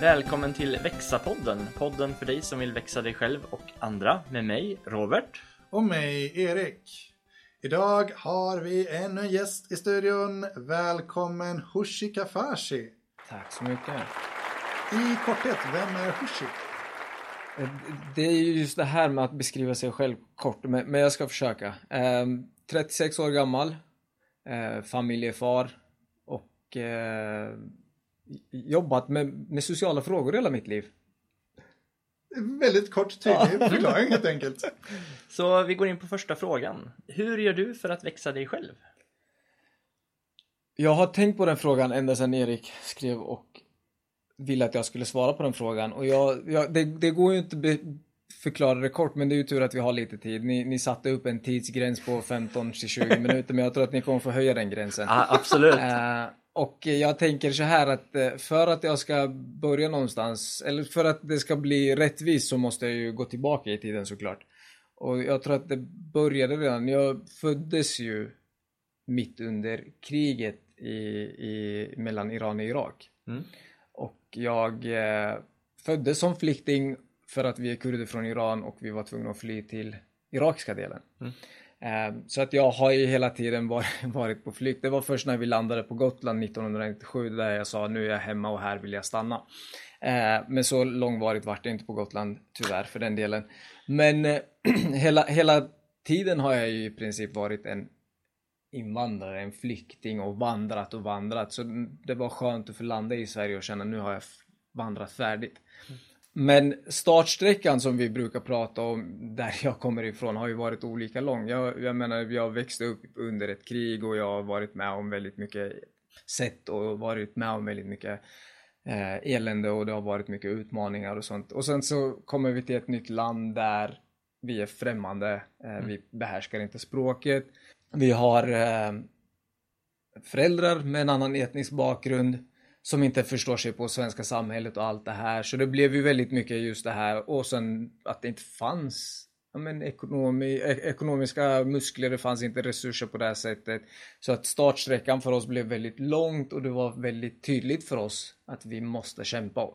Välkommen till Växa-podden, podden för dig som vill växa dig själv och andra med mig, Robert. Och mig, Erik. Idag har vi ännu en gäst i studion. Välkommen Hushi Kafashi. Tack så mycket. I korthet, vem är Hushi? Eh, Det är ju just det här med att beskriva sig själv kort, men, jag ska försöka. Eh, 36 år gammal, eh, familjefar och eh, jobbat med, med sociala frågor hela mitt liv. Väldigt kort tydlig förklaring helt enkelt. Så vi går in på första frågan. Hur gör du för att växa dig själv? Jag har tänkt på den frågan ända sedan Erik skrev och ville att jag skulle svara på den frågan. Och jag, jag, det, det går ju inte be, förklara det kort, men det är ju tur att vi har lite tid. Ni, ni satte upp en tidsgräns på 15 till 20 minuter, men jag tror att ni kommer få höja den gränsen. Ja, absolut. Eh, och jag tänker så här att eh, för att jag ska börja någonstans, eller för att det ska bli rättvist så måste jag ju gå tillbaka i tiden såklart. Och jag tror att det började redan, jag föddes ju mitt under kriget i, i, mellan Iran och Irak. Mm. Och jag eh, föddes som flykting för att vi är kurder från Iran och vi var tvungna att fly till irakiska delen. Mm. Ehm, så att jag har ju hela tiden varit, på flykt. Det var först när vi landade på Gotland 1997 där jag sa nu är jag hemma och här vill jag stanna. Ehm, men så långvarigt vart det inte på Gotland tyvärr för den delen. Men eh, hela, hela tiden har jag ju i princip varit en invandrare, en flykting och vandrat och vandrat. Så mm, det var skönt att få landa i Sverige och känna nu har jag vandrat färdigt. Mm. Men startsträckan som vi brukar prata om där jag kommer ifrån har ju varit olika lång. Jag, jag menar, jag växte upp under ett krig och jag har varit med om väldigt mycket sett och varit med om väldigt mycket eh, elände och det har varit mycket utmaningar och sånt. Och sen så kommer vi till ett nytt land där vi är främmande, eh, vi behärskar inte språket. Vi har eh, föräldrar med en annan etnisk bakgrund som inte förstår sig på svenska samhället och allt det här. Så det blev ju väldigt mycket just det här och sen att det inte fanns ja, men ekonomi, e- ekonomiska muskler, det fanns inte resurser på det här sättet. Så att startsträckan för oss blev väldigt långt och det var väldigt tydligt för oss att vi måste kämpa.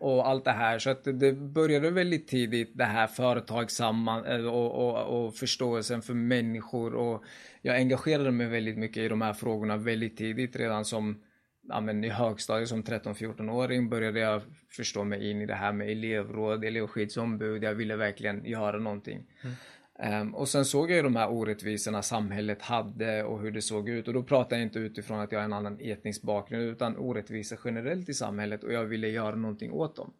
Och allt det här. Så att det- det började väldigt tidigt det här företagsamma eh, och, och, och förståelsen för människor. Och jag engagerade mig väldigt mycket i de här frågorna väldigt tidigt. Redan som ja, men i högstadiet som 13-14-åring började jag förstå mig in i det här med elevråd, elevskyddsombud. Jag ville verkligen göra någonting. Ehm, och sen såg jag ju de här orättvisorna samhället hade och hur det såg ut. Och då pratar jag inte utifrån att jag har en annan etnisk bakgrund utan orättvisor generellt i samhället och jag ville göra någonting åt dem.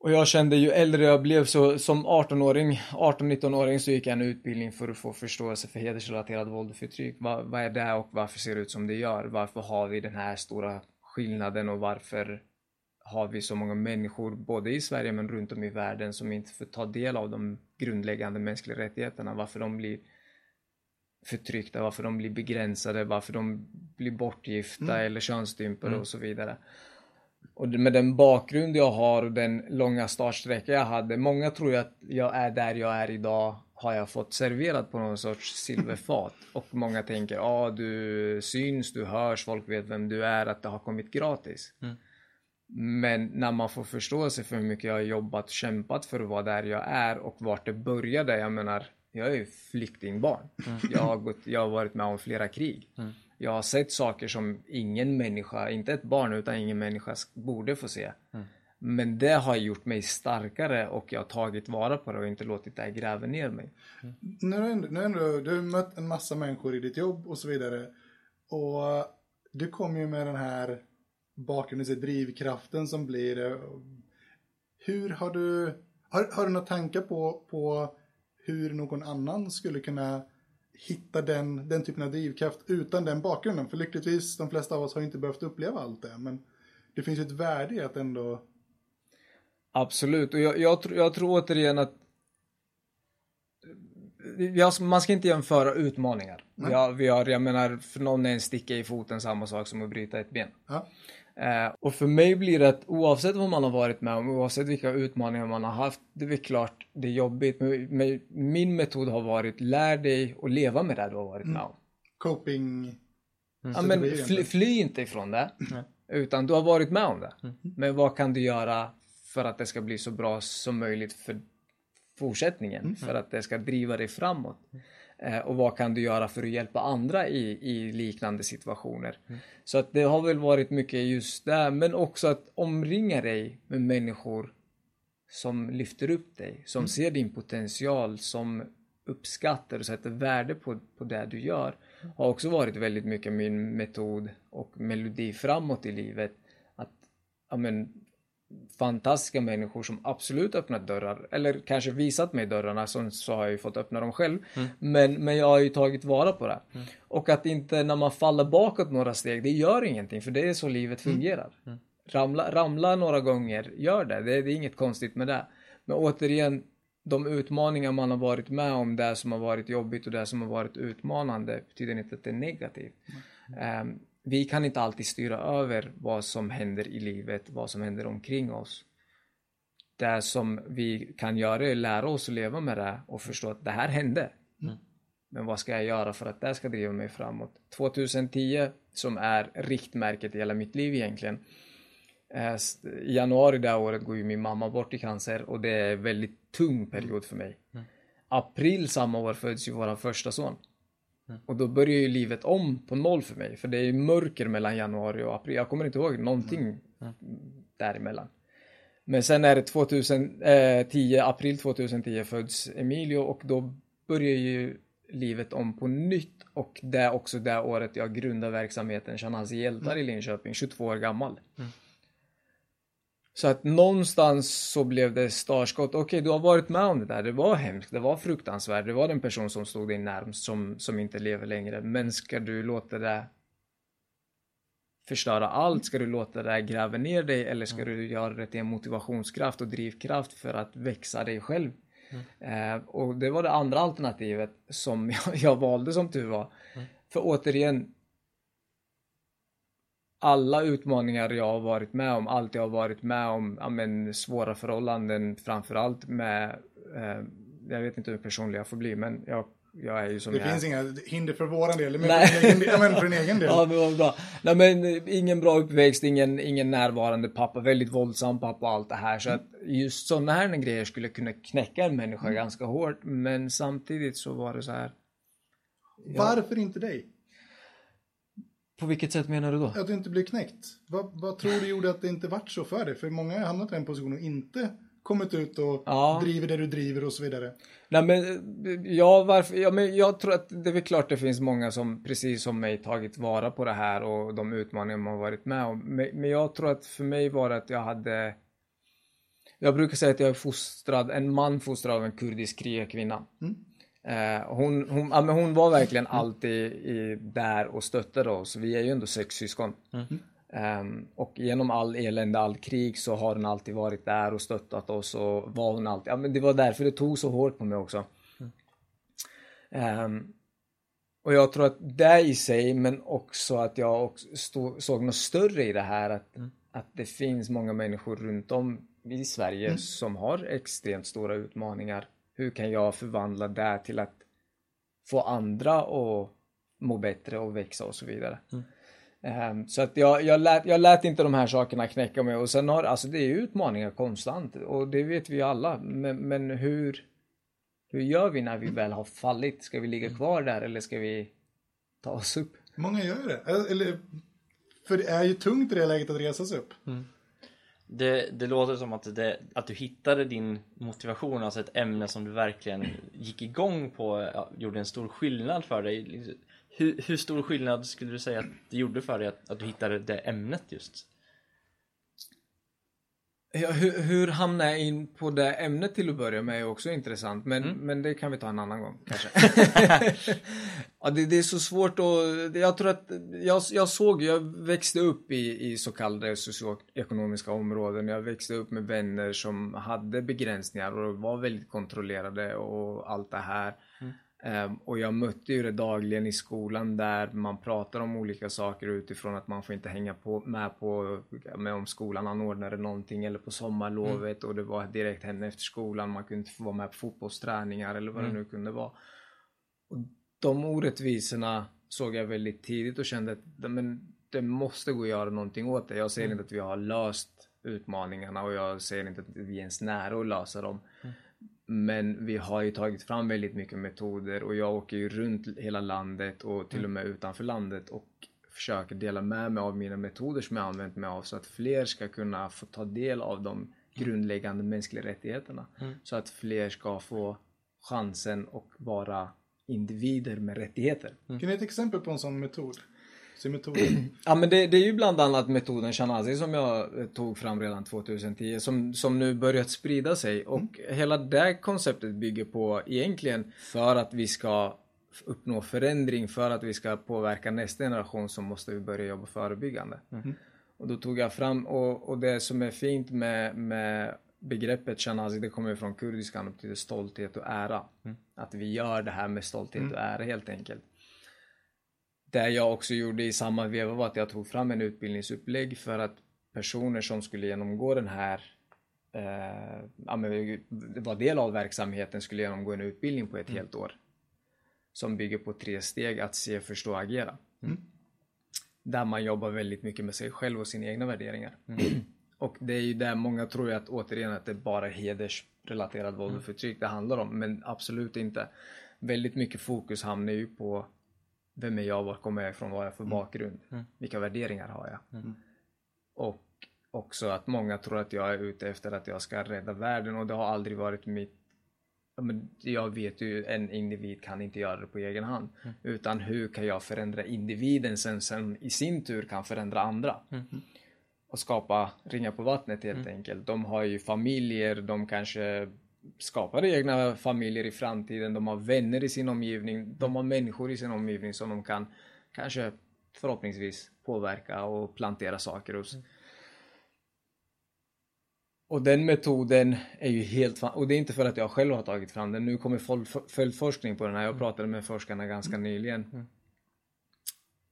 Och jag kände ju äldre jag blev så som 18-åring, 18-19-åring så gick jag en utbildning för att få förståelse för hedersrelaterat våld och förtryck. Vad, vad är det och varför ser det ut som det gör? Varför har vi den här stora skillnaden och varför har vi så många människor både i Sverige men runt om i världen som inte får ta del av de grundläggande mänskliga rättigheterna? Varför de blir förtryckta, varför de blir begränsade, varför de blir bortgifta eller könsstympade och så vidare. Och med den bakgrund jag har och den långa startsträcka jag hade, många tror ju att jag är där jag är idag har jag fått serverat på någon sorts silverfat. Och många tänker, ja ah, du syns, du hörs, folk vet vem du är, att det har kommit gratis. Men när man får förståelse för hur mycket jag har jobbat och kämpat för att vara där jag är och vart det började, jag menar, jag är ju flyktingbarn. Jag, har gått, jag har varit med om flera krig. Jag har sett saker som ingen människa, inte ett barn utan ingen människa sk- borde få se. Men det har gjort mig starkare och jag har tagit vara på det och inte låtit det här gräva ner mig. När du, ändå, när du, ändå, du har mött en massa människor i ditt jobb och så vidare. Och du kom ju med den här bakgrunden, så drivkraften som blir. Hur har du, har, har du några tankar på, på hur någon annan skulle kunna hitta den, den typen av drivkraft utan den bakgrunden? För lyckligtvis, de flesta av oss har inte behövt uppleva allt det. Men det finns ju ett värde i att ändå... Absolut, och jag, jag, tror- jag tror återigen att jag, man ska inte jämföra utmaningar. Vi har, vi har, jag menar, för någon är en sticka i foten samma sak som att bryta ett ben. Ja, Eh, och för mig blir det att oavsett vad man har varit med om, oavsett vilka utmaningar man har haft, det är klart det är jobbigt. Men, men min metod har varit, lär dig att leva med det du har varit med om. coping... Ja, men fly, fly inte ifrån det. Utan du har varit med om det. Men vad kan du göra för att det ska bli så bra som möjligt för fortsättningen? För att det ska driva dig framåt. Eh, och vad kan du göra för att hjälpa andra i, i liknande situationer? Så att det har väl varit mycket just det, men också att omringa dig med människor som lyfter upp dig, som ser din potential, som uppskattar och sätter värde på, på det du gör har också varit väldigt mycket min metod och melodi framåt i livet. Att, ja men, fantastiska människor som absolut öppnat dörrar, eller kanske visat mig dörrarna, som så har jag ju fått öppna dem själv. Men, men jag har ju tagit vara på det. Och att inte när man faller bakåt några steg, det gör ingenting, för det är så livet fungerar. Ramla, ramla några gånger, gör det. det. Det är inget konstigt med det. Men återigen, de utmaningar man har varit med om, det som har varit jobbigt och det som har varit utmanande, betyder inte att det är negativt. Um, vi kan inte alltid styra över vad som händer i livet, vad som händer omkring oss. Det som vi kan göra är att lära oss att leva med det och förstå att det här hände. Men vad ska jag göra för att det ska driva mig framåt? 2010, som är riktmärket i hela mitt liv egentligen. Eh, I januari det här året går ju min mamma bort i cancer och det är en väldigt tung period för mig. April samma år föds ju vår första son. Och då börjar ju livet om på noll för mig. För det är ju mörker mellan januari och april. Jag kommer inte ihåg någonting däremellan. Men sen är det 2010, april 2010 föds Emilio och då börjar ju livet om på nytt. Och det är också det året jag grundar verksamheten Shanaz hjältar i Linköping, 22 år gammal. Så att någonstans så blev det startskott. Okej, okay, du har varit med om det där. Det var hemskt, det var fruktansvärt. Det var den person som stod dig närmst som, som inte lever längre. Men ska du låta det förstöra allt? Ska du låta det gräva ner dig? Eller ska mm. du göra det till en motivationskraft och drivkraft för att växa dig själv? Mm. Eh, och det var det andra alternativet som jag, jag valde som tur var. Mm. För återigen, alla utmaningar jag har varit med om, allt jag har varit med om, ja, men, svåra förhållanden framförallt med, eh, jag vet inte hur personlig jag får bli, men jag, jag är ju som Det jag finns inga hinder för våran del, men för egen, men för din egen del. ja, men vad bra. Nej, men ingen bra uppväxt, ingen, ingen närvarande pappa, väldigt våldsam pappa och allt det här. Så att just sådana här grejer skulle kunna knäcka en människa mm. ganska hårt, men samtidigt så var det så här. Ja. Varför inte dig? På vilket sätt menar du då? Att du inte blev knäckt. Vad, vad tror du gjorde att det inte vart så för dig? För många har hamnat i den positionen och inte kommit ut och ja. driver det du driver och så vidare. Nej men, ja, varför, ja, men jag tror att det är väl klart det finns många som precis som mig tagit vara på det här och de utmaningar man varit med om. Men, men jag tror att för mig var det att jag hade jag brukar säga att jag är fostrad, en man fostrad av en kurdisk krigarkvinna. Mm. Eh, hon, hon, ja, men hon var verkligen alltid i, där och stöttade oss. Vi är ju ändå sex syskon. Um, och genom all elände, all krig så har hon alltid varit där och stöttat oss och var hon alltid, ja men det var därför det tog så hårt på mig också. Um, och jag tror att det i sig, men också att jag också stod, såg något större i det här att, mm. att det finns många människor runt om i Sverige mm. som har extremt stora utmaningar hur kan jag förvandla det till att få andra att må bättre och växa och så vidare. Mm. Um, så att jag, jag, lät, jag lät inte de här sakerna knäcka mig och sen har, alltså det är utmaningar konstant och det vet vi alla. Men, men hur, hur gör vi när vi väl har fallit? Ska vi ligga kvar där eller ska vi ta oss upp? Många gör det. Eller, för det är ju tungt i det läget att resa sig upp. Mm. Det, det låter som att, det, att du hittade din motivation, alltså ett ämne som du verkligen gick igång på, ja, gjorde en stor skillnad för dig. Liksom, hur, hur, stor skillnad skulle du säga att det gjorde för dig att, att du hittade det ämnet just? Ja, hur, hur hamnade jag in på det ämnet till att börja med är också intressant. Men, mm. men det kan vi ta en annan gång kanske. ja, det, det, är så svårt att... Jag tror att jag, jag såg, jag växte upp i, i så kallade socioekonomiska områden. Jag växte upp med vänner som hade begränsningar och var väldigt kontrollerade och allt det här. Mm. Um, och jag mötte ju det dagligen i skolan där man pratar om olika saker utifrån att man får inte hänga på, med på med om skolan anordnade någonting eller på sommarlovet mm. och det var direkt hända efter skolan. Man kunde inte få vara med på fotbollsträningar eller vad mm. det nu kunde vara. Och de orättvisorna såg jag väldigt tidigt och kände att men, det måste gå att göra någonting åt det. Jag ser inte att vi har löst utmaningarna och jag ser inte att vi är ens nära att lösa dem. Men vi har ju tagit fram väldigt mycket metoder och jag åker ju runt hela landet och till och med utanför landet och försöker dela med mig av mina metoder som jag använt mig av så att fler ska kunna få ta del av de grundläggande mänskliga rättigheterna. Så att fler ska få chansen att vara individer med rättigheter. Kan du ge ett exempel på en sån metod? Så metoden. Ja men det, det är ju bland annat metoden Shanazi som jag eh, tog fram redan 2010 som, som nu börjat sprida sig och hela det konceptet bygger på egentligen för att vi ska uppnå förändring, för att vi ska påverka nästa generation så måste vi börja jobba förebyggande. Och då tog jag fram, och, och det som är fint med, med begreppet Shanazi, det kommer från kurdiskan och betyder stolthet och ära. Att vi gör det här med stolthet och ära helt enkelt. Det jag också gjorde i samma veva var att jag tog fram en utbildningsupplägg för att personer som skulle genomgå den här eh, ja, men, var del av verksamheten skulle genomgå en utbildning på ett helt år. Som bygger på tre steg, att se, förstå, agera. Där man jobbar väldigt mycket med sig själv och sina egna värderingar. och det är ju där många tror att återigen att det bara är hedersrelaterat våld och förtryck det handlar om. Men absolut inte. Väldigt mycket fokus hamnar ju på vem är jag, var kommer jag ifrån, vad har jag för bakgrund, vilka värderingar har jag. Och också att många tror att jag är ute efter att jag ska rädda världen och det har aldrig varit mitt men jag vet ju en individ kan inte göra det på egen hand. Utan hur kan jag förändra individen sen, sen i sin tur kan förändra andra. Och skapa ringar på vattnet helt enkelt. De har ju familjer, de kanske skapar egna familjer i framtiden. De har vänner i sin omgivning. De har människor i sin omgivning som de kan kanske förhoppningsvis påverka och plantera saker hos. Och den metoden är ju helt fan... Och det är inte för att jag själv har tagit fram den. Nu kommer följdforskning på den här. Jag pratade med forskarna ganska nyligen.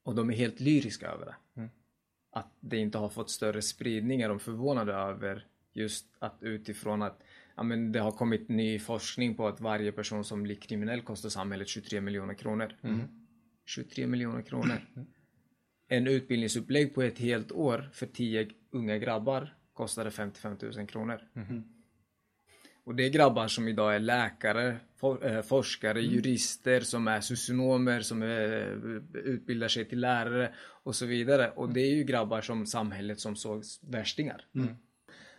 Och de är helt lyriska över det. Att det inte har fått större spridning är de förvånade över. Just att utifrån att ja, men det har kommit ny forskning på att varje person som blir kriminell kostar samhället 23 miljoner kronor. 23 miljoner kronor. En utbildningsupplägg på ett helt år för 10 unga grabbar kostade 55 000 kronor. Och det är grabbar som idag är läkare, for, eh, forskare, jurister, som är socionomer, som är, eh, utbildar sig till lärare och så vidare. Och det är ju grabbar som samhället som såg värstingar.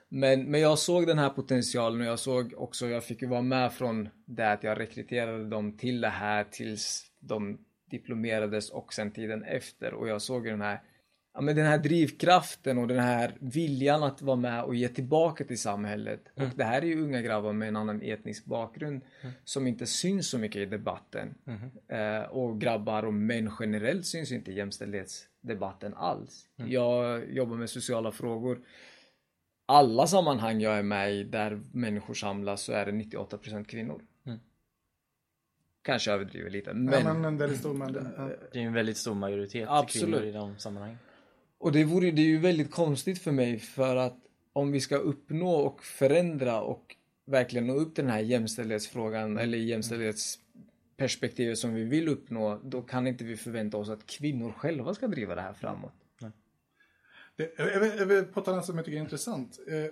Men, men jag såg den här potentialen och jag såg också, jag fick ju vara med från det att jag rekryterade dem till det här tills de diplomerades och sen tiden efter. Och jag såg ju den här ja, men den här drivkraften och den här viljan att vara med och ge tillbaka till samhället. Och det här är ju unga grabbar med en annan etnisk bakgrund som inte syns så mycket i debatten. Eh, och grabbar och män generellt syns inte i jämställdhetsdebatten alls. Jag jobbar med sociala frågor. Alla sammanhang jag är med i där människor samlas så är det 98% kvinnor. Kanske överdriver lite men, ja, men en väldigt stor mängd. Ja. Det är en väldigt stor majoritet Absolut. kvinnor i de sammanhangen. Och det vore det är ju väldigt konstigt för mig för att om vi ska uppnå och förändra och verkligen nå upp till den här jämställdhetsfrågan eller jämställdhetsperspektivet som vi vill uppnå då kan inte vi förvänta oss att kvinnor själva ska driva det här framåt. Det, jag, vill, jag vill påtala något som jag tycker är intressant. Eh,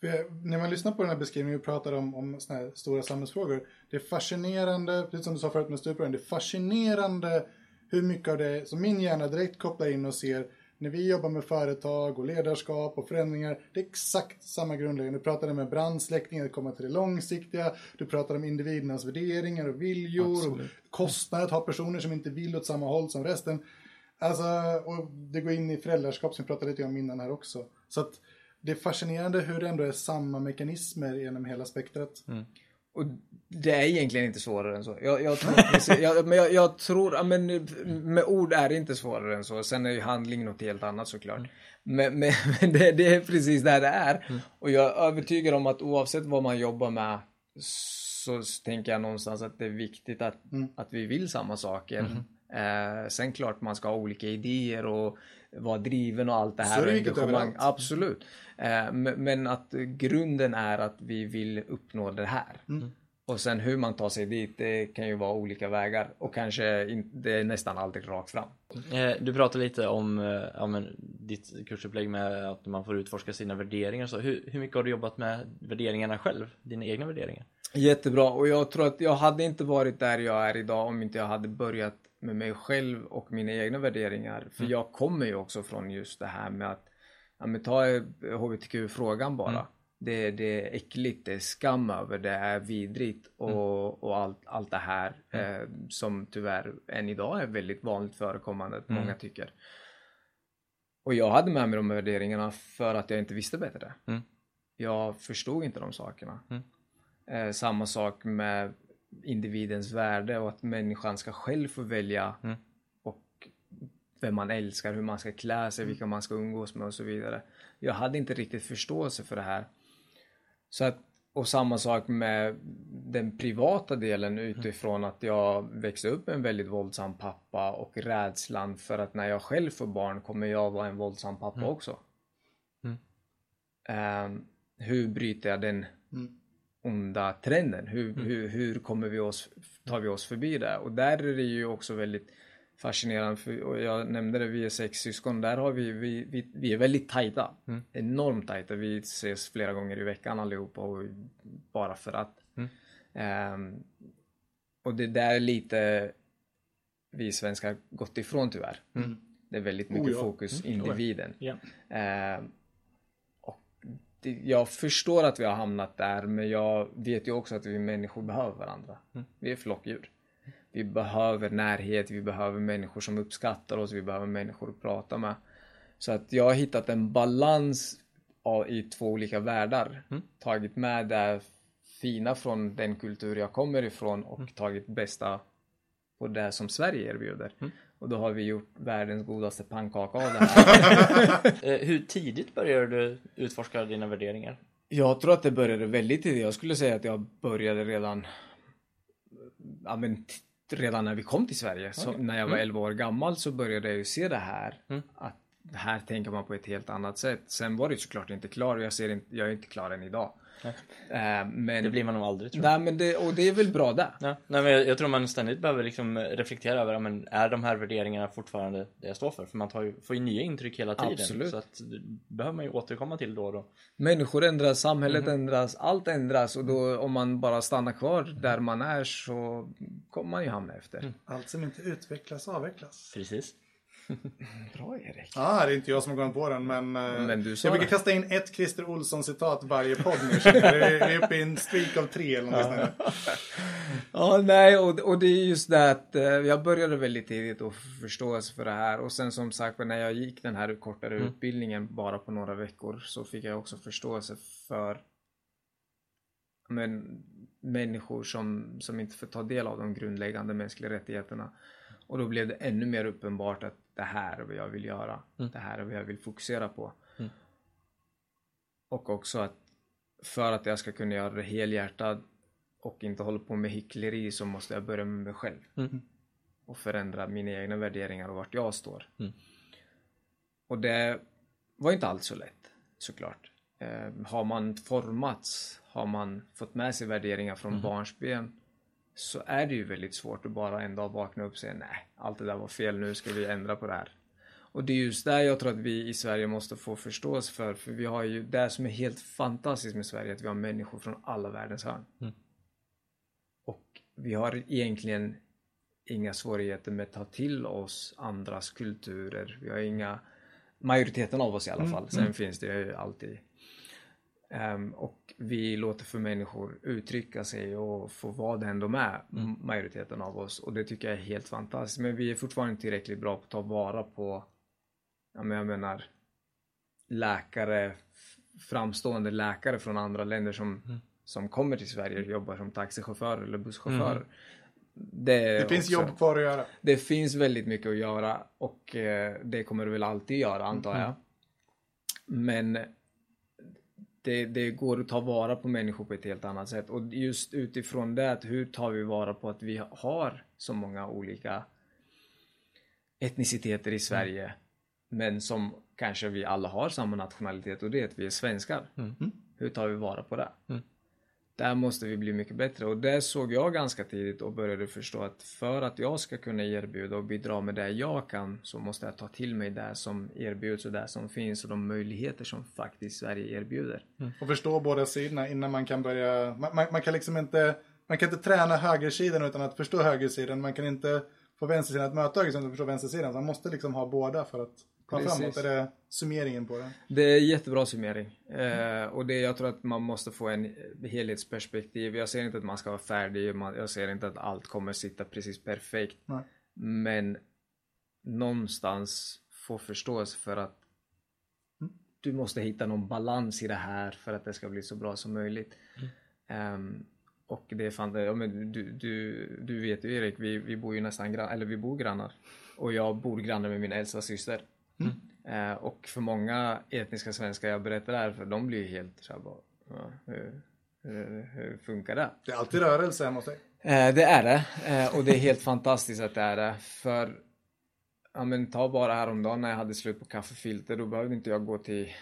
jag, när man lyssnar på den här beskrivningen och pratar om, om här stora samhällsfrågor. Det är fascinerande, precis som du sa förut med stuprören, det är fascinerande hur mycket av det som min hjärna direkt kopplar in och ser när vi jobbar med företag och ledarskap och förändringar. Det är exakt samma grundläggande. Du pratade med brandsläckningen, det kommer till det långsiktiga. Du pratade om individernas värderingar och viljor. Och kostnader att ha personer som inte vill åt samma håll som resten. Alltså, och det går in i föräldraskap som vi pratade lite om innan här också. Så att det är fascinerande hur det ändå är samma mekanismer genom hela spektrat. Och det är egentligen inte svårare än så. Jag, jag tror, precis, jag, men jag, jag tror, men med ord är det inte svårare än så. Sen är ju handling något helt annat såklart. Men, men, men det, det är precis där det är. Och jag är övertygad om att oavsett vad man jobbar med så tänker jag någonstans att det är viktigt att, att vi vill samma saker. Eh, sen klart man ska ha olika idéer och vara driven och allt det här. Så det. Absolut. Eh, men, att grunden är att vi vill uppnå det här. Och sen hur man tar sig dit, det kan ju vara olika vägar och kanske in, det är nästan alltid rakt fram. Eh, Du pratade lite om eh, ja, men, ditt kursupplägg med att man får utforska sina värderingar så. Hur, hur mycket har du jobbat med värderingarna själv? Dina egna värderingar? Jättebra och jag tror att jag hade inte varit där jag är idag om inte jag hade börjat med mig själv och mina egna värderingar. För jag kommer ju också från just det här med att, ja men ta hbtq-frågan bara. Det, det är äckligt, det är skam över, det är vidrigt och, och allt, allt det här eh, som tyvärr än idag är väldigt vanligt förekommande, att många tycker. Och jag hade med mig de värderingarna för att jag inte visste bättre. Mm. Jag förstod inte de sakerna. Mm. Eh, samma sak med individens värde och att människan ska själv få välja Mm. och vem man älskar, hur man ska klä sig, vilka man ska umgås med och så vidare. Jag hade inte riktigt förståelse för det här. Så att, och samma sak med den privata delen utifrån att jag växte upp med en väldigt våldsam pappa och rädslan för att när jag själv får barn kommer jag vara en våldsam pappa också. Mm. Ehm, hur bryter jag den Mm. Onda trenden? Hur, hur, hur kommer vi oss, tar vi oss förbi det? Och där är det ju också väldigt fascinerande, för, och jag nämnde det, vi är sex syskon, där har vi, vi, vi, vi är väldigt tajta. Mm. Enormt tajta, vi ses flera gånger i veckan allihopa och bara för att. Mm. Ehm, och det där är lite vi svenskar gått ifrån tyvärr. Mm. Det är väldigt Oh, mycket ja. fokus Mm, individen. Och det, jag förstår att vi har hamnat där men jag vet ju också att vi människor behöver varandra. Mm. Vi är flockdjur. Vi behöver närhet, vi behöver människor som uppskattar oss, vi behöver människor att prata med. Så att jag har hittat en balans av, i två olika världar. Mm. Tagit med det fina från den kultur jag kommer ifrån och Mm. tagit bästa på det som Sverige erbjuder. Mm. Och då har vi gjort världens godaste pannkaka av det här. Eh, Hur tidigt började du utforska dina värderingar? Jag tror att det började väldigt tidigt. Jag skulle säga att jag började redan ja, men, redan när vi kom till Sverige. Okej. när jag var 11 år gammal så började jag ju se det här. Mm. Att här tänker man på ett helt annat sätt. Sen var det såklart inte klar och jag, ser inte, jag är inte klar än idag. Eh, men, Det blir man nog aldrig tror jag. nej, men det, och det är väl bra det. Ja, nej, men jag, jag tror man ständigt behöver liksom reflektera över, men är de här värderingarna fortfarande det jag står för? För man tar ju, får ju nya intryck hela tiden. Absolut. Så att det behöver man ju återkomma till då och då. Människor ändras, samhället Mhm. ändras, allt ändras och då om man bara stannar kvar där man är så kommer man ju hamna efter. Mm. Allt som inte utvecklas avvecklas. Precis. Bra Erik. Ja, det är inte jag som har kommit på den, men, eh, Men du jag brukar kasta in ett Christer Olsson-citat varje podd nu. Vi är uppe i en streak av tre eller något där. Ja, nej, och, och det är just det att eh, jag började väldigt tidigt att få förståelse för det här och sen som sagt när jag gick den här kortare Mm. utbildningen bara på några veckor så fick jag också förståelse för men, människor som, som inte får ta del av de grundläggande mänskliga rättigheterna. Och då blev det ännu mer uppenbart att det här är vad jag vill göra. Mm. Det här är vad jag vill fokusera på. Mm. Och också att för att jag ska kunna göra det helhjärtat och inte hålla på med hyckleri så måste jag börja med mig själv. Mm. Och förändra mina egna värderingar och vart jag står. Mm. Och det var inte alls så lätt, såklart. Eh, har man formats, har man fått med sig värderingar från barnsben så är det ju väldigt svårt att bara en dag vakna upp och säga nej, allt det där var fel, nu ska vi ändra på det här. Och det är just där jag tror att vi i Sverige måste få förståelse för, för vi har ju det som är helt fantastiskt med Sverige, att vi har människor från alla världens hörn. Mm. Och vi har egentligen inga svårigheter med att ta till oss andras kulturer. Vi har inga, majoriteten av oss i alla fall, sen finns det ju alltid Ehm, och vi låter för människor uttrycka sig och få vara den de är, m- majoriteten av oss. Och det tycker jag är helt fantastiskt. Men vi är fortfarande inte tillräckligt bra på att ta vara på, ja, men jag menar, läkare, framstående läkare från andra länder som, som kommer till Sverige och jobbar som taxichaufförer eller busschaufförer. Det, är Det finns också- jobb kvar att göra. det finns väldigt mycket att göra och eh, det kommer det väl alltid göra antar jag. Men det, det går att ta vara på människor på ett helt annat sätt och just utifrån det, att hur tar vi vara på att vi har så många olika etniciteter i Sverige men som kanske vi alla har samma nationalitet och det är att vi är svenskar. Mm. Hur tar vi vara på det? Mm där måste vi bli mycket bättre och det såg jag ganska tidigt och började förstå att för att jag ska kunna erbjuda och bidra med det jag kan så måste jag ta till mig det som erbjuds och det som finns och de möjligheter som faktiskt Sverige erbjuder. Mm. Och förstå båda sidorna innan man kan börja, man, man, man, kan liksom inte, man kan inte träna högersidan utan att förstå högersidan, man kan inte få vänstersidan att möta högersidan utan att förstå vänstersidan, man måste liksom ha båda för att komma Precis. framåt. Är det summeringen på det? Det är jättebra summering. Eh, och det, jag tror att man måste få en helhetsperspektiv. Jag säger inte att man ska vara färdig, jag säger inte att allt kommer sitta precis perfekt. Nej. Men någonstans få förståelse för att du måste hitta någon balans i det här för att det ska bli så bra som möjligt. Ehm, och det är fan, ja, men du, du, du vet ju Erik, vi, vi bor ju nästan grann, eller vi bor grannar. Och jag bor grannar med min äldsta syster. Eh, och för många etniska svenskar jag berättar det här för, de blir ju helt såhär bara, ja, hur, hur, hur funkar det? Det är alltid rörelse hemma hos dig. Eh, det är det. Eh, och det är helt fantastiskt att det är det. För, ja men ta bara häromdagen när jag hade slut på kaffefilter, då behövde inte jag gå till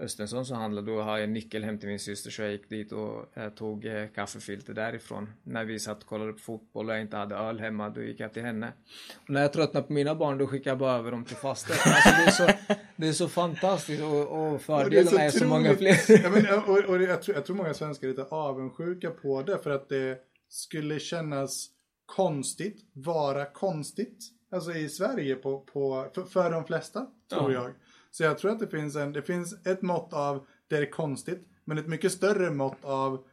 Östensson som handlade. Då har jag nyckel hem till min syster så jag gick dit och eh, tog eh, kaffefilter därifrån. När vi satt och kollade på fotboll och jag inte hade öl hemma, då gick jag till henne. Och när jag tröttnade på mina barn, då skickade jag bara över dem till faster. Alltså det är så, det är så fantastiskt och, och Och fördelarna är så, många fler. ja, men, och, och det- jag, tror, jag tror många svenskar är lite avundsjuka på det för att det skulle kännas konstigt, vara konstigt. Alltså i Sverige på, på, för, för de flesta, tror Ja. jag. Så jag tror att det finns, en, det finns ett mått av det är konstigt, men ett mycket större mått av,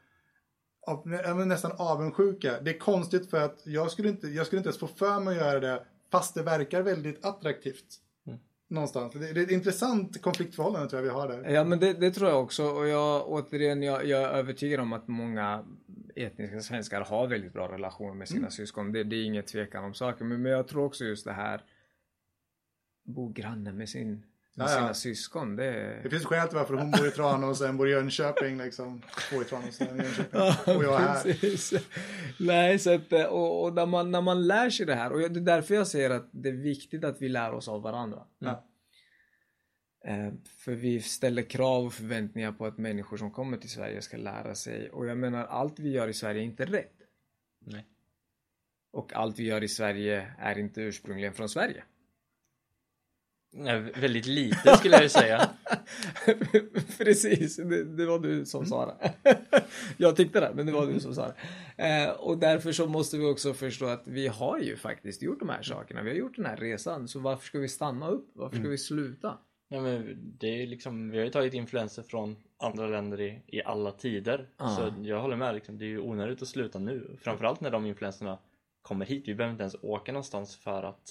av nästan avundsjuka. Det är konstigt för att jag skulle, inte, jag skulle inte ens få för mig att göra det fast det verkar väldigt attraktivt. Någonstans. Det, det är ett intressant konfliktförhållande tror jag vi har där. Ja men det, det tror jag också och jag återigen jag, jag är övertygad om att många etniska svenskar har väldigt bra relationer med sina Mm. syskon. Det, det är inget tvekan om saken men, men jag tror också just det här bo granne med, sin, med Ja, ja. sina syskon. Det, Det finns skäl till varför hon bor i Tranås och en bor i Jönköping. Liksom. Två i Tranås och en i Jönköping. och jag är här. Nej, så att, eh, och, och när, man, när man lär sig det här och det är därför jag säger att det är viktigt att vi lär oss av varandra. Ja. Eh, För vi ställer krav och förväntningar på att människor som kommer till Sverige ska lära sig. Och jag menar, allt vi gör i Sverige är inte rätt. Nej. Och allt vi gör i Sverige är inte ursprungligen från Sverige. Nej, väldigt lite skulle jag ju säga. Precis, det, det var du som sa det. jag tyckte det, men det var du som sa det. Eh, och därför så måste vi också förstå att vi har ju faktiskt gjort de här sakerna. Vi har gjort den här resan. Så varför ska vi stanna upp? Varför ska vi sluta? Ja, men det är liksom, vi har ju tagit influenser från andra länder i, i alla tider. Ja. Så jag håller med, liksom, det är ju onödigt att sluta nu. Framförallt när de influenserna kommer hit. Vi behöver inte ens åka någonstans för att,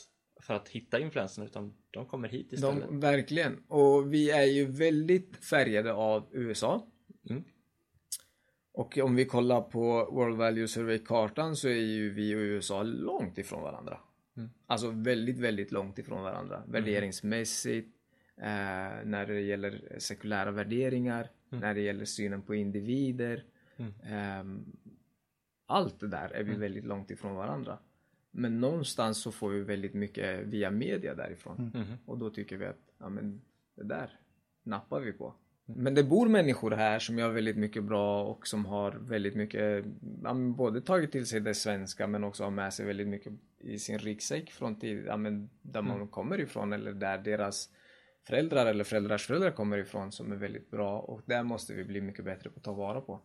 för att hitta influenserna utan de kommer hit istället. De, verkligen. Och vi är ju väldigt färgade av USA. Mm. Och om vi kollar på World Value Survey-kartan så är ju vi och USA långt ifrån varandra. Mm. Alltså väldigt, väldigt långt ifrån varandra. Värderingsmässigt, eh, när det gäller sekulära värderingar, när det gäller synen på individer. Mm. Ehm, allt det där är vi väldigt långt ifrån varandra. Men någonstans så får vi väldigt mycket via media därifrån. Mhm. Och då tycker vi att, ja men det där nappar vi på. Men det bor människor här som gör väldigt mycket bra och som har väldigt mycket, ja, både tagit till sig det svenska men också har med sig väldigt mycket i sin ryggsäck från tid, ja, men där man kommer ifrån eller där deras föräldrar eller föräldrars föräldrar kommer ifrån som är väldigt bra och där måste vi bli mycket bättre på att ta vara på.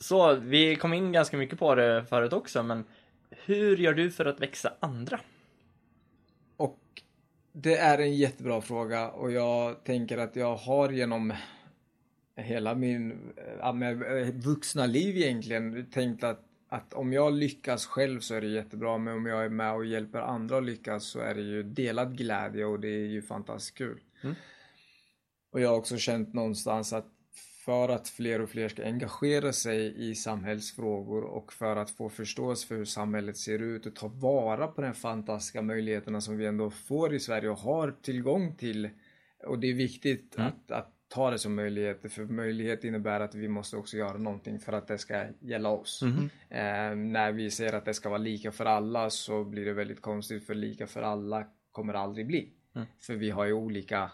Så vi kom in ganska mycket på det förut också, men hur gör du för att växa andra? Och det är en jättebra fråga och jag tänker att jag har genom hela min ja, eh, vuxna liv egentligen tänkt att, att om jag lyckas själv så är det jättebra men om jag är med och hjälper andra att lyckas så är det ju delad glädje och det är ju fantastiskt kul. Mm. Och jag har också känt någonstans att för att fler och fler ska engagera sig i samhällsfrågor och för att få förståelse för hur samhället ser ut och ta vara på de fantastiska möjligheterna som vi ändå får i Sverige och har tillgång till. Och det är viktigt Mm. att, att ta det som möjligheter för möjlighet innebär att vi måste också göra någonting för att det ska gälla oss. Mhm. Eh, när vi säger att det ska vara lika för alla så blir det väldigt konstigt för lika för alla kommer det aldrig bli. Mm. För vi har ju olika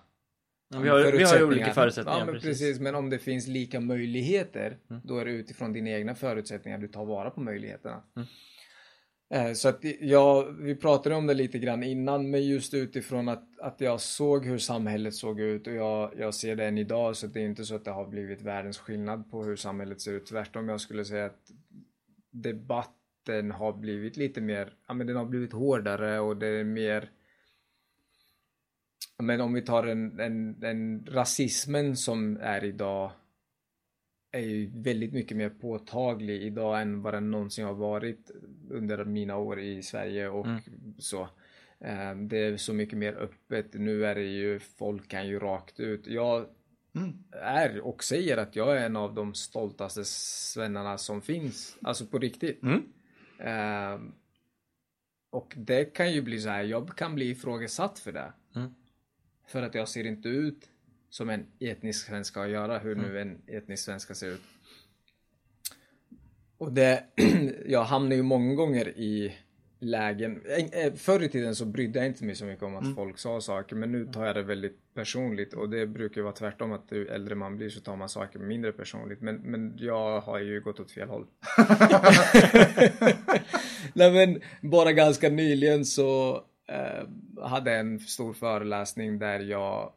Ja, vi har- vi har ju olika förutsättningar, Ja, men precis. precis. Men om det finns lika möjligheter, då är det utifrån dina egna förutsättningar du tar vara på möjligheterna. Eh, Så att ja, vi pratade om det lite grann innan, men just utifrån att, att jag såg hur samhället såg ut och jag, jag ser det än idag, så det är inte så att det har blivit världens skillnad på hur samhället ser ut. Tvärtom, jag skulle säga att debatten har blivit lite mer, ja men den har blivit hårdare och det är mer Men om vi tar en, en, en rasismen som är idag är ju väldigt mycket mer påtaglig idag än vad den någonsin har varit under mina år i Sverige och så. Eh, Det är så mycket mer öppet. Nu är det ju, folk kan ju rakt ut. Jag är och säger att jag är en av de stoltaste svennarna som finns. Alltså på riktigt. Eh, och det kan ju bli så här, jag kan bli ifrågasatt för det. För att jag ser inte ut som en etnisk svensk ska göra, hur nu en etnisk svenska ser ut. Och det, jag hamnar ju många gånger i lägen, eh, förr i tiden så brydde jag inte mig så mycket om att folk sa saker, men nu tar jag det väldigt personligt. Och det brukar ju vara tvärtom att ju äldre man blir så tar man saker mindre personligt, men, men jag har ju gått åt fel håll. Nej men bara ganska nyligen så hade jag en stor föreläsning där jag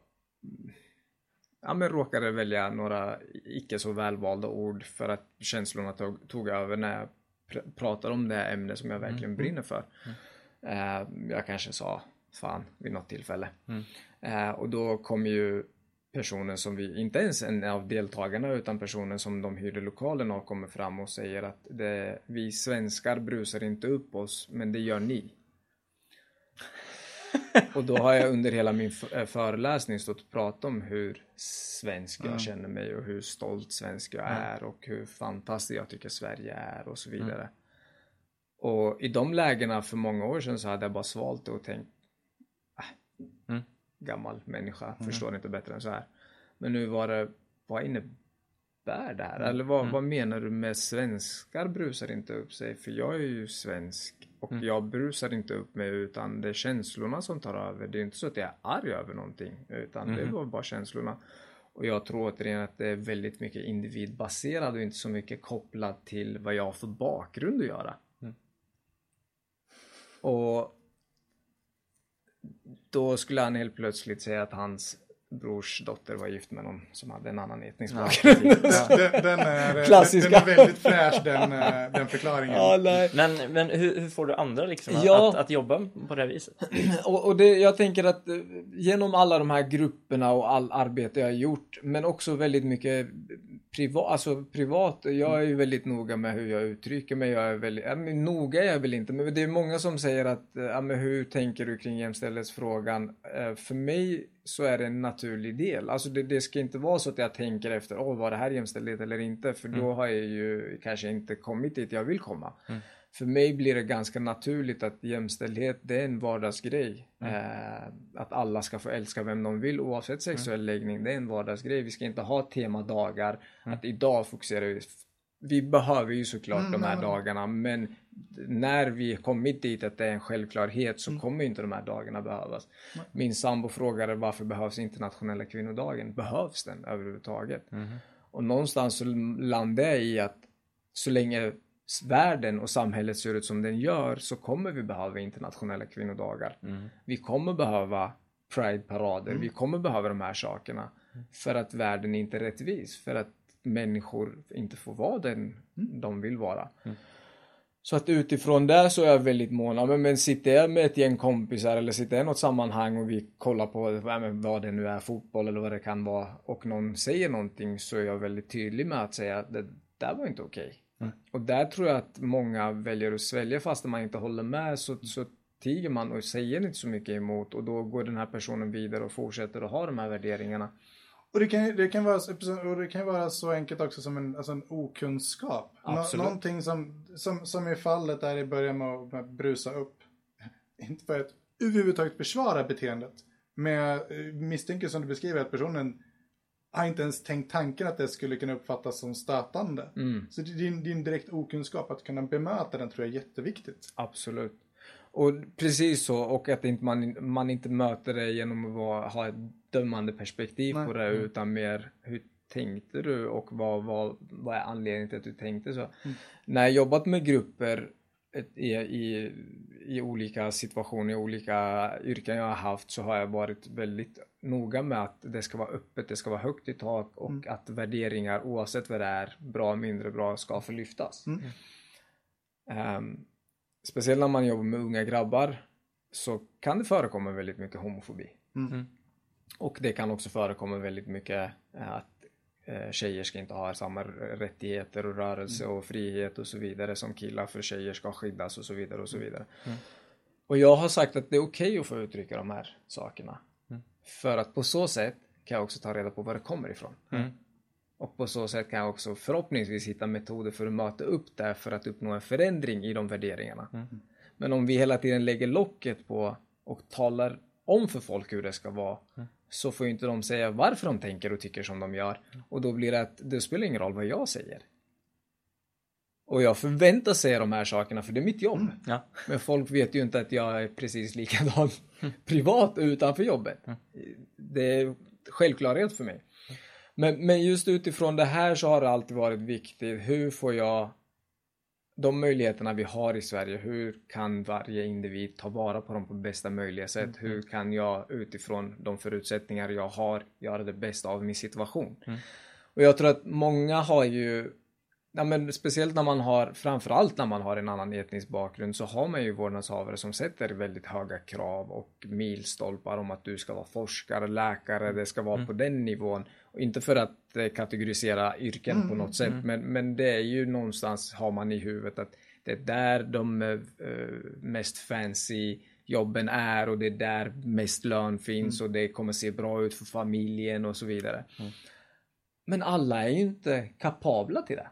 ja, men råkade välja några icke så välvalda ord för att känslorna tog, tog över när jag pr- pratar om det här ämnet som jag verkligen brinner för. Eh, jag kanske sa fan vid något tillfälle. Eh, och då kom ju personen som vi, inte ens en av deltagarna utan personen som de hyrde lokalen av kommer fram och säger att det, vi svenskar brusar inte upp oss men det gör ni. Och då har jag under hela min eh, föreläsning stått och pratat om hur svensk jag känner mig och hur stolt svensk jag är och hur fantastiskt jag tycker Sverige är och så vidare. Och i de lägena för många år sedan så hade jag bara svalt det och tänkt äh, gammal människa, förstår inte bättre än så här. Men nu var det, vad innebär det här? Eller vad, vad menar du med svenskar brusar inte upp sig? För jag är ju svensk och jag brusar inte upp mig utan det är känslorna som tar över. Det är inte så att jag är arg över någonting utan det var bara känslorna. Och jag tror återigen att det är väldigt mycket individbaserat och inte så mycket kopplat till vad jag har för bakgrund att göra. Och då skulle han helt plötsligt säga att hans brors dotter var gift med någon som hade en annan etnisk bakgrund. Den, den, den, är, Klassiska. den är väldigt fräsch den, eh, den förklaringen. Ja, nej. Men, men hur, hur får du andra liksom att, Ja. att, att jobba på det här viset? Och, och det, jag tänker att eh, genom alla de här grupperna och all arbete jag har gjort, men också väldigt mycket privat, alltså privat. Jag är ju väldigt noga med hur jag uttrycker mig. Jag är väldigt, ja, men noga är jag väl inte, men det är många som säger att, eh, ja men hur tänker du kring jämställdhetsfrågan? Eh, För mig så är det en naturlig del. Alltså det, det ska inte vara så att jag tänker efter, åh var det här jämställdhet eller inte? För då har jag ju kanske inte kommit dit jag vill komma. För mig blir det ganska naturligt att jämställdhet, det är en vardagsgrej. Eh, att alla ska få älska vem de vill oavsett sexuell läggning, det är en vardagsgrej. Vi ska inte ha temadagar, att idag fokuserar vi vi behöver ju såklart de här dagarna men när vi kommit dit att det är en självklarhet så kommer ju inte de här dagarna behövas. Min sambo frågade varför behövs internationella kvinnodagen? Behövs den överhuvudtaget? Och någonstans så landar jag i att så länge världen och samhället ser ut som den gör så kommer vi behöva internationella kvinnodagar. Vi kommer behöva Pride-parader, vi kommer behöva de här sakerna. För att världen inte är rättvis, för att människor inte får vara den de vill vara. Så att utifrån det så är jag väldigt mån om, men, sitter jag med ett gäng kompisar eller sitter jag i något sammanhang och vi kollar på vad det nu är, fotboll eller vad det kan vara och någon säger någonting så är jag väldigt tydlig med att säga att det där var inte okej. Och där tror jag att många väljer att svälja fast man inte håller med så, så tiger man och säger inte så mycket emot och då går den här personen vidare och fortsätter att ha de här värderingarna. Och det kan, det, kan vara, så- och det kan vara så enkelt också som en, alltså en okunskap. Nå, någonting som, som, som i fallet där i början med att med att brusa upp. Inte för att överhuvudtaget försvara beteendet. Men jag misstänker som du beskriver att personen har inte ens tänkt tanken att det skulle kunna uppfattas som stötande. Så det- din, din direkt okunskap att kunna bemöta den tror jag är jätteviktigt. Absolut. Och precis så, och att inte man, man inte möter det genom att vara, ha ett dömande perspektiv Nej. på det, utan mer hur tänkte du och vad, vad, vad är anledningen till att du tänkte så? När jag jobbat med grupper i, i, i olika situationer, i olika yrken jag har haft så har jag varit väldigt noga med att det ska vara öppet, det ska vara högt i tak och att värderingar oavsett vad det är, bra, mindre bra, ska få lyftas. Mm. Ehm, speciellt när man jobbar med unga grabbar så kan det förekomma väldigt mycket homofobi. Mm. Och det kan också förekomma väldigt mycket eh, att tjejer ska inte ha samma rättigheter och rörelse och frihet och så vidare som killar för tjejer ska skyddas och så vidare och så vidare. Och jag har sagt att det är okej att få uttrycka de här sakerna. För att på så sätt kan jag också ta reda på var det kommer ifrån. Mm. Och på så sätt kan jag också förhoppningsvis hitta metoder för att möta upp det för att uppnå en förändring i de värderingarna. Men om vi hela tiden lägger locket på och talar om för folk hur det ska vara så får ju inte de säga varför de tänker och tycker som de gör. Och då blir det att det spelar ingen roll vad jag säger. Och jag förväntas säga de här sakerna för det är mitt jobb. Ja. Men folk vet ju inte att jag är precis likadan privat utanför jobbet. Det är självklarhet för mig. Men, men just utifrån det här så har det alltid varit viktigt. Hur får jag de möjligheterna vi har i Sverige, hur kan varje individ ta vara på dem på bästa möjliga sätt? Hur kan jag utifrån de förutsättningar jag har göra det bästa av min situation? Och jag tror att många har ju Ja, men speciellt när man har, framförallt när man har en annan etnisk bakgrund så har man ju vårdnadshavare som sätter väldigt höga krav och milstolpar om att du ska vara forskare, läkare, det ska vara på den nivån. Och inte för att eh, kategorisera yrken på något sätt, men, men det är ju någonstans har man i huvudet att det är där de eh, mest fancy jobben är och det är där mest lön finns och det kommer se bra ut för familjen och så vidare. Men alla är ju inte kapabla till det.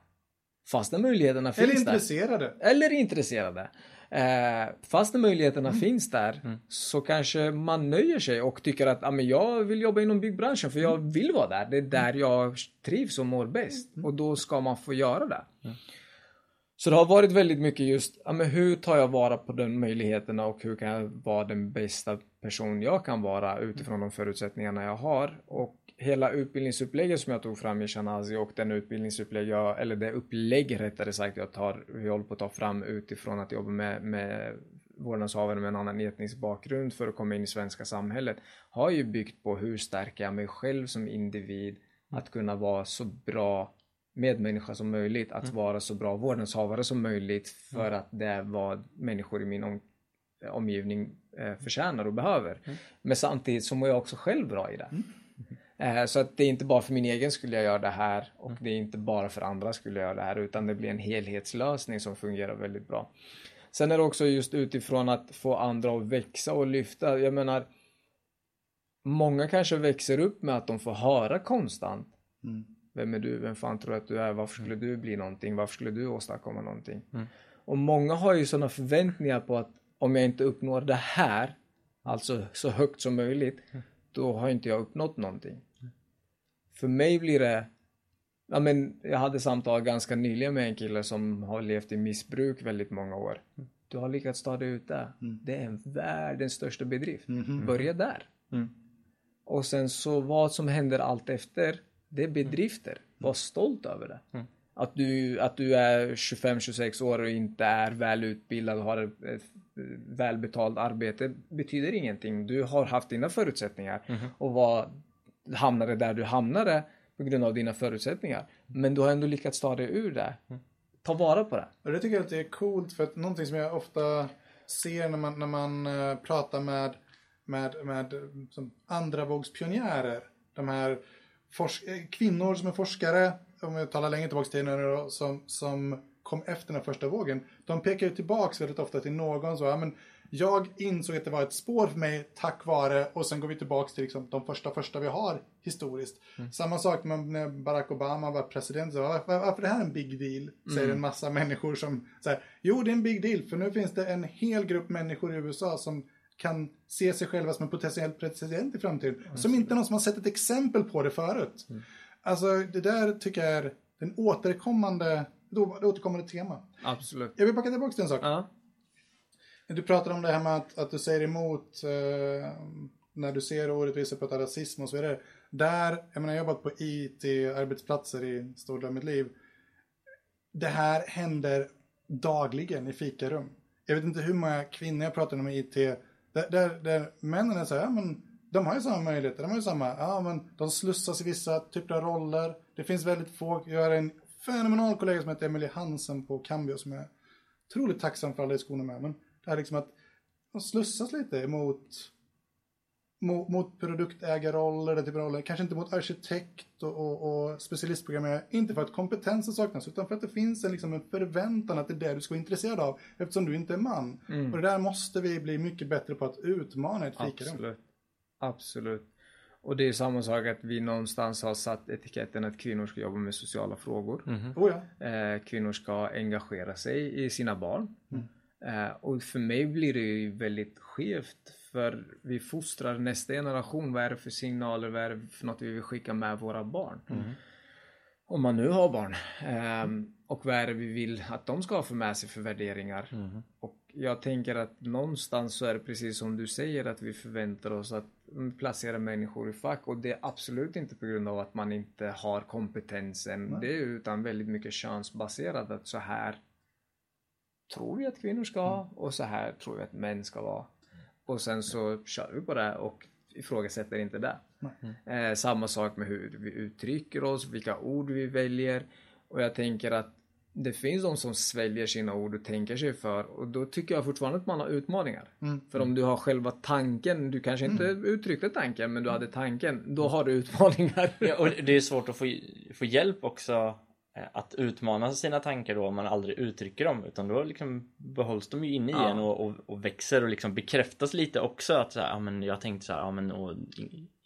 Fastän möjligheterna Eller finns där. intresserade. Eller intresserade. Eh, fast när möjligheterna Mm. finns där så kanske man nöjer sig och tycker att ah, men jag vill jobba inom byggbranschen för Mm. jag vill vara där. Det är där jag trivs och mår bäst. Och då ska man få göra det. Så det har varit väldigt mycket just, ja, men hur tar jag vara på de möjligheterna och hur kan jag vara den bästa person jag kan vara utifrån de förutsättningarna jag har. Och hela utbildningsupplägget som jag tog fram i Shanazi och den utbildningsupplägg jag, eller det upplägg rättare sagt jag tar, vi håller på att ta fram utifrån att jobba med, med vårdnadshavare med en annan etnisk bakgrund för att komma in i svenska samhället har ju byggt på hur stärker jag mig själv som individ att kunna vara så bra medmänniska som möjligt, att vara så bra vårdnadshavare som möjligt för att det är vad människor i min om, omgivning eh, förtjänar och behöver. Men samtidigt så mår jag också själv bra i det. Eh, så att det är inte bara för min egen skulle jag göra det här och det är inte bara för andra skulle jag göra det här utan det blir en helhetslösning som fungerar väldigt bra. Sen är det också just utifrån att få andra att växa och lyfta. Jag menar, många kanske växer upp med att de får höra konstant. Vem är du? Vem fan tror du att du är? Varför skulle du bli någonting? Varför skulle du åstadkomma någonting? Och många har ju sådana förväntningar på att om jag inte uppnår det här, alltså så högt som möjligt, då har inte jag uppnått någonting. För mig blir det Ja, men jag hade samtal ganska nyligen med en kille som har levt i missbruk väldigt många år. Du har lyckats ta dig ut där. Det är en världens största bedrift. Börja där. Mm. Och sen så vad som händer allt efter, det är bedrifter. Var stolt över det. Att, du, att du är 25-26 år och inte är välutbildad och har ett, välbetalt arbete betyder ingenting. Du har haft dina förutsättningar och var, hamnade där du hamnade på grund av dina förutsättningar. Men du har ändå lyckats ta dig ur det. Ta vara på det. Och det tycker jag att det är coolt för att någonting som jag ofta ser när man, när man eh, pratar med, med, med som andravågspionjärer. De här forsk- eh, kvinnor som är forskare, om vi talar längre tillbaka till nu då, som, som kom efter den första vågen. De pekar ju tillbaks väldigt ofta till någon så, ja men jag insåg att det var ett spår för mig tack vare, och sen går vi tillbaks till liksom, de första första vi har historiskt. Samma sak när Barack Obama var president, så, varför, varför är det här en big deal? Säger en massa människor som säger, jo det är en big deal, för nu finns det en hel grupp människor i USA som kan se sig själva som en potentiell president i framtiden. Som inte någon som har sett ett exempel på det förut. Alltså det där tycker jag är en återkommande, ett återkommande tema. Absolut. Jag vill backa tillbaka till en sak. Ja. Du pratar om det här med att, att du säger emot eh, när du ser orättvisor på att rasism och så vidare. Där, jag menar jag har jobbat på IT-arbetsplatser i stor del av mitt liv. Det här händer dagligen i fikarum. Jag vet inte hur många kvinnor jag pratar med IT, där, där, där männen är så här, ja men de har ju samma möjligheter, de har ju samma, ja men de slussas i vissa typer av roller. Det finns väldigt få, jag har en fenomenal kollega som heter Emily Hansen på Cambio som jag är otroligt tacksam för alla diskussioner med. Men det här liksom att de slussas lite mot mot, mot produktägarroller, den typen av roller. Kanske inte mot arkitekt och, och, och specialistprogrammerare. Inte för att kompetensen saknas, utan för att det finns en, liksom, en förväntan att det är det du ska vara intresserad av. Eftersom du inte är man. Mm. Och det där måste vi bli mycket bättre på att utmana ett fikarum. Absolut. Absolut. Och det är samma sak att vi någonstans har satt etiketten att kvinnor ska jobba med sociala frågor. Mhm. Oh, ja. Eh, kvinnor ska engagera sig i sina barn. Mm. Eh, och för mig blir det ju väldigt skevt för vi fostrar nästa generation. Vad är det för signaler, vad är det för något vi vill skicka med våra barn? Om man nu har barn. Ehm, och vad är det vi vill att de ska ha för med sig för värderingar? Och jag tänker att någonstans så är det precis som du säger att vi förväntar oss att mm, placera människor i fack och det är absolut inte på grund av att man inte har kompetensen. Det är utan väldigt mycket könsbaserat att så här tror vi att kvinnor ska ha och så här tror vi att män ska vara. Och sen så kör vi på det och ifrågasätter inte det. Eh, samma sak med hur vi uttrycker oss, vilka ord vi väljer. Och jag tänker att det finns de som sväljer sina ord och tänker sig för och då tycker jag fortfarande att man har utmaningar. Mm. För om du har själva tanken, du kanske inte uttryckte tanken men du hade tanken, då har du utmaningar. Ja, och det är svårt att få, få hjälp också eh, att utmana sina tankar då om man aldrig uttrycker dem utan då liksom behålls de ju inne i Ja. en och, och, och växer och liksom bekräftas lite också att så här, ja men jag tänkte så här, ja men och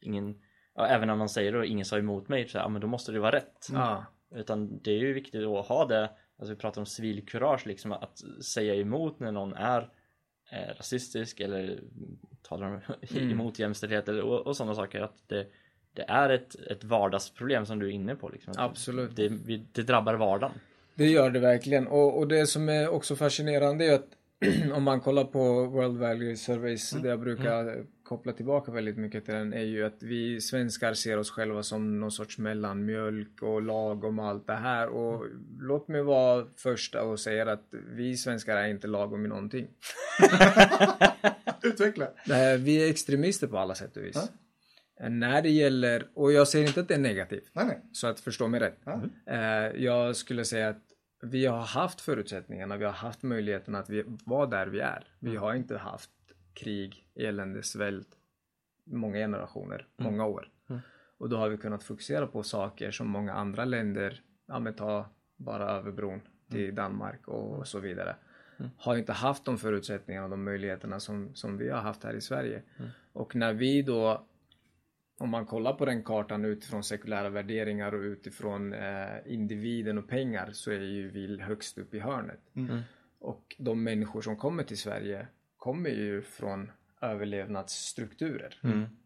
ingen ja, även om man säger då ingen sa emot mig så här, ja men då måste det vara rätt Ja, utan det är ju viktigt att ha det alltså vi pratar om civilkurage liksom att säga emot när någon är eh, rasistisk eller talar om Mm. emot jämställdhet eller, och, och sådana saker att det, det är ett, ett vardagsproblem som du är inne på liksom. Absolut. det, det drabbar vardagen det gör det verkligen. Och, och det som är också fascinerande är att om man kollar på World Value Surveys, det jag brukar koppla tillbaka väldigt mycket till den, är ju att vi svenskar ser oss själva som någon sorts mellanmjölk och lagom och allt det här. Och låt mig vara första och säga att vi svenskar är inte lagom i någonting. Utveckla. Vi är extremister på alla sätt och vis. Eh, När det gäller, och jag säger inte att det är negativt, Nej, nej. så att förstå mig rätt. Ja. Eh, Jag skulle säga att vi har haft förutsättningarna, vi har haft möjligheten att vi var där vi är. Vi har inte haft krig, elände, svält, många generationer, många år. Och då har vi kunnat fokusera på saker som många andra länder, ja men ta bara över bron till Danmark och så vidare. Har inte haft de förutsättningarna och de möjligheterna som, som vi har haft här i Sverige. Och när vi då om man kollar på den kartan utifrån sekulära värderingar och utifrån eh, individen och pengar så är ju vi högst upp i hörnet. Och de människor som kommer till Sverige kommer ju från överlevnadsstrukturer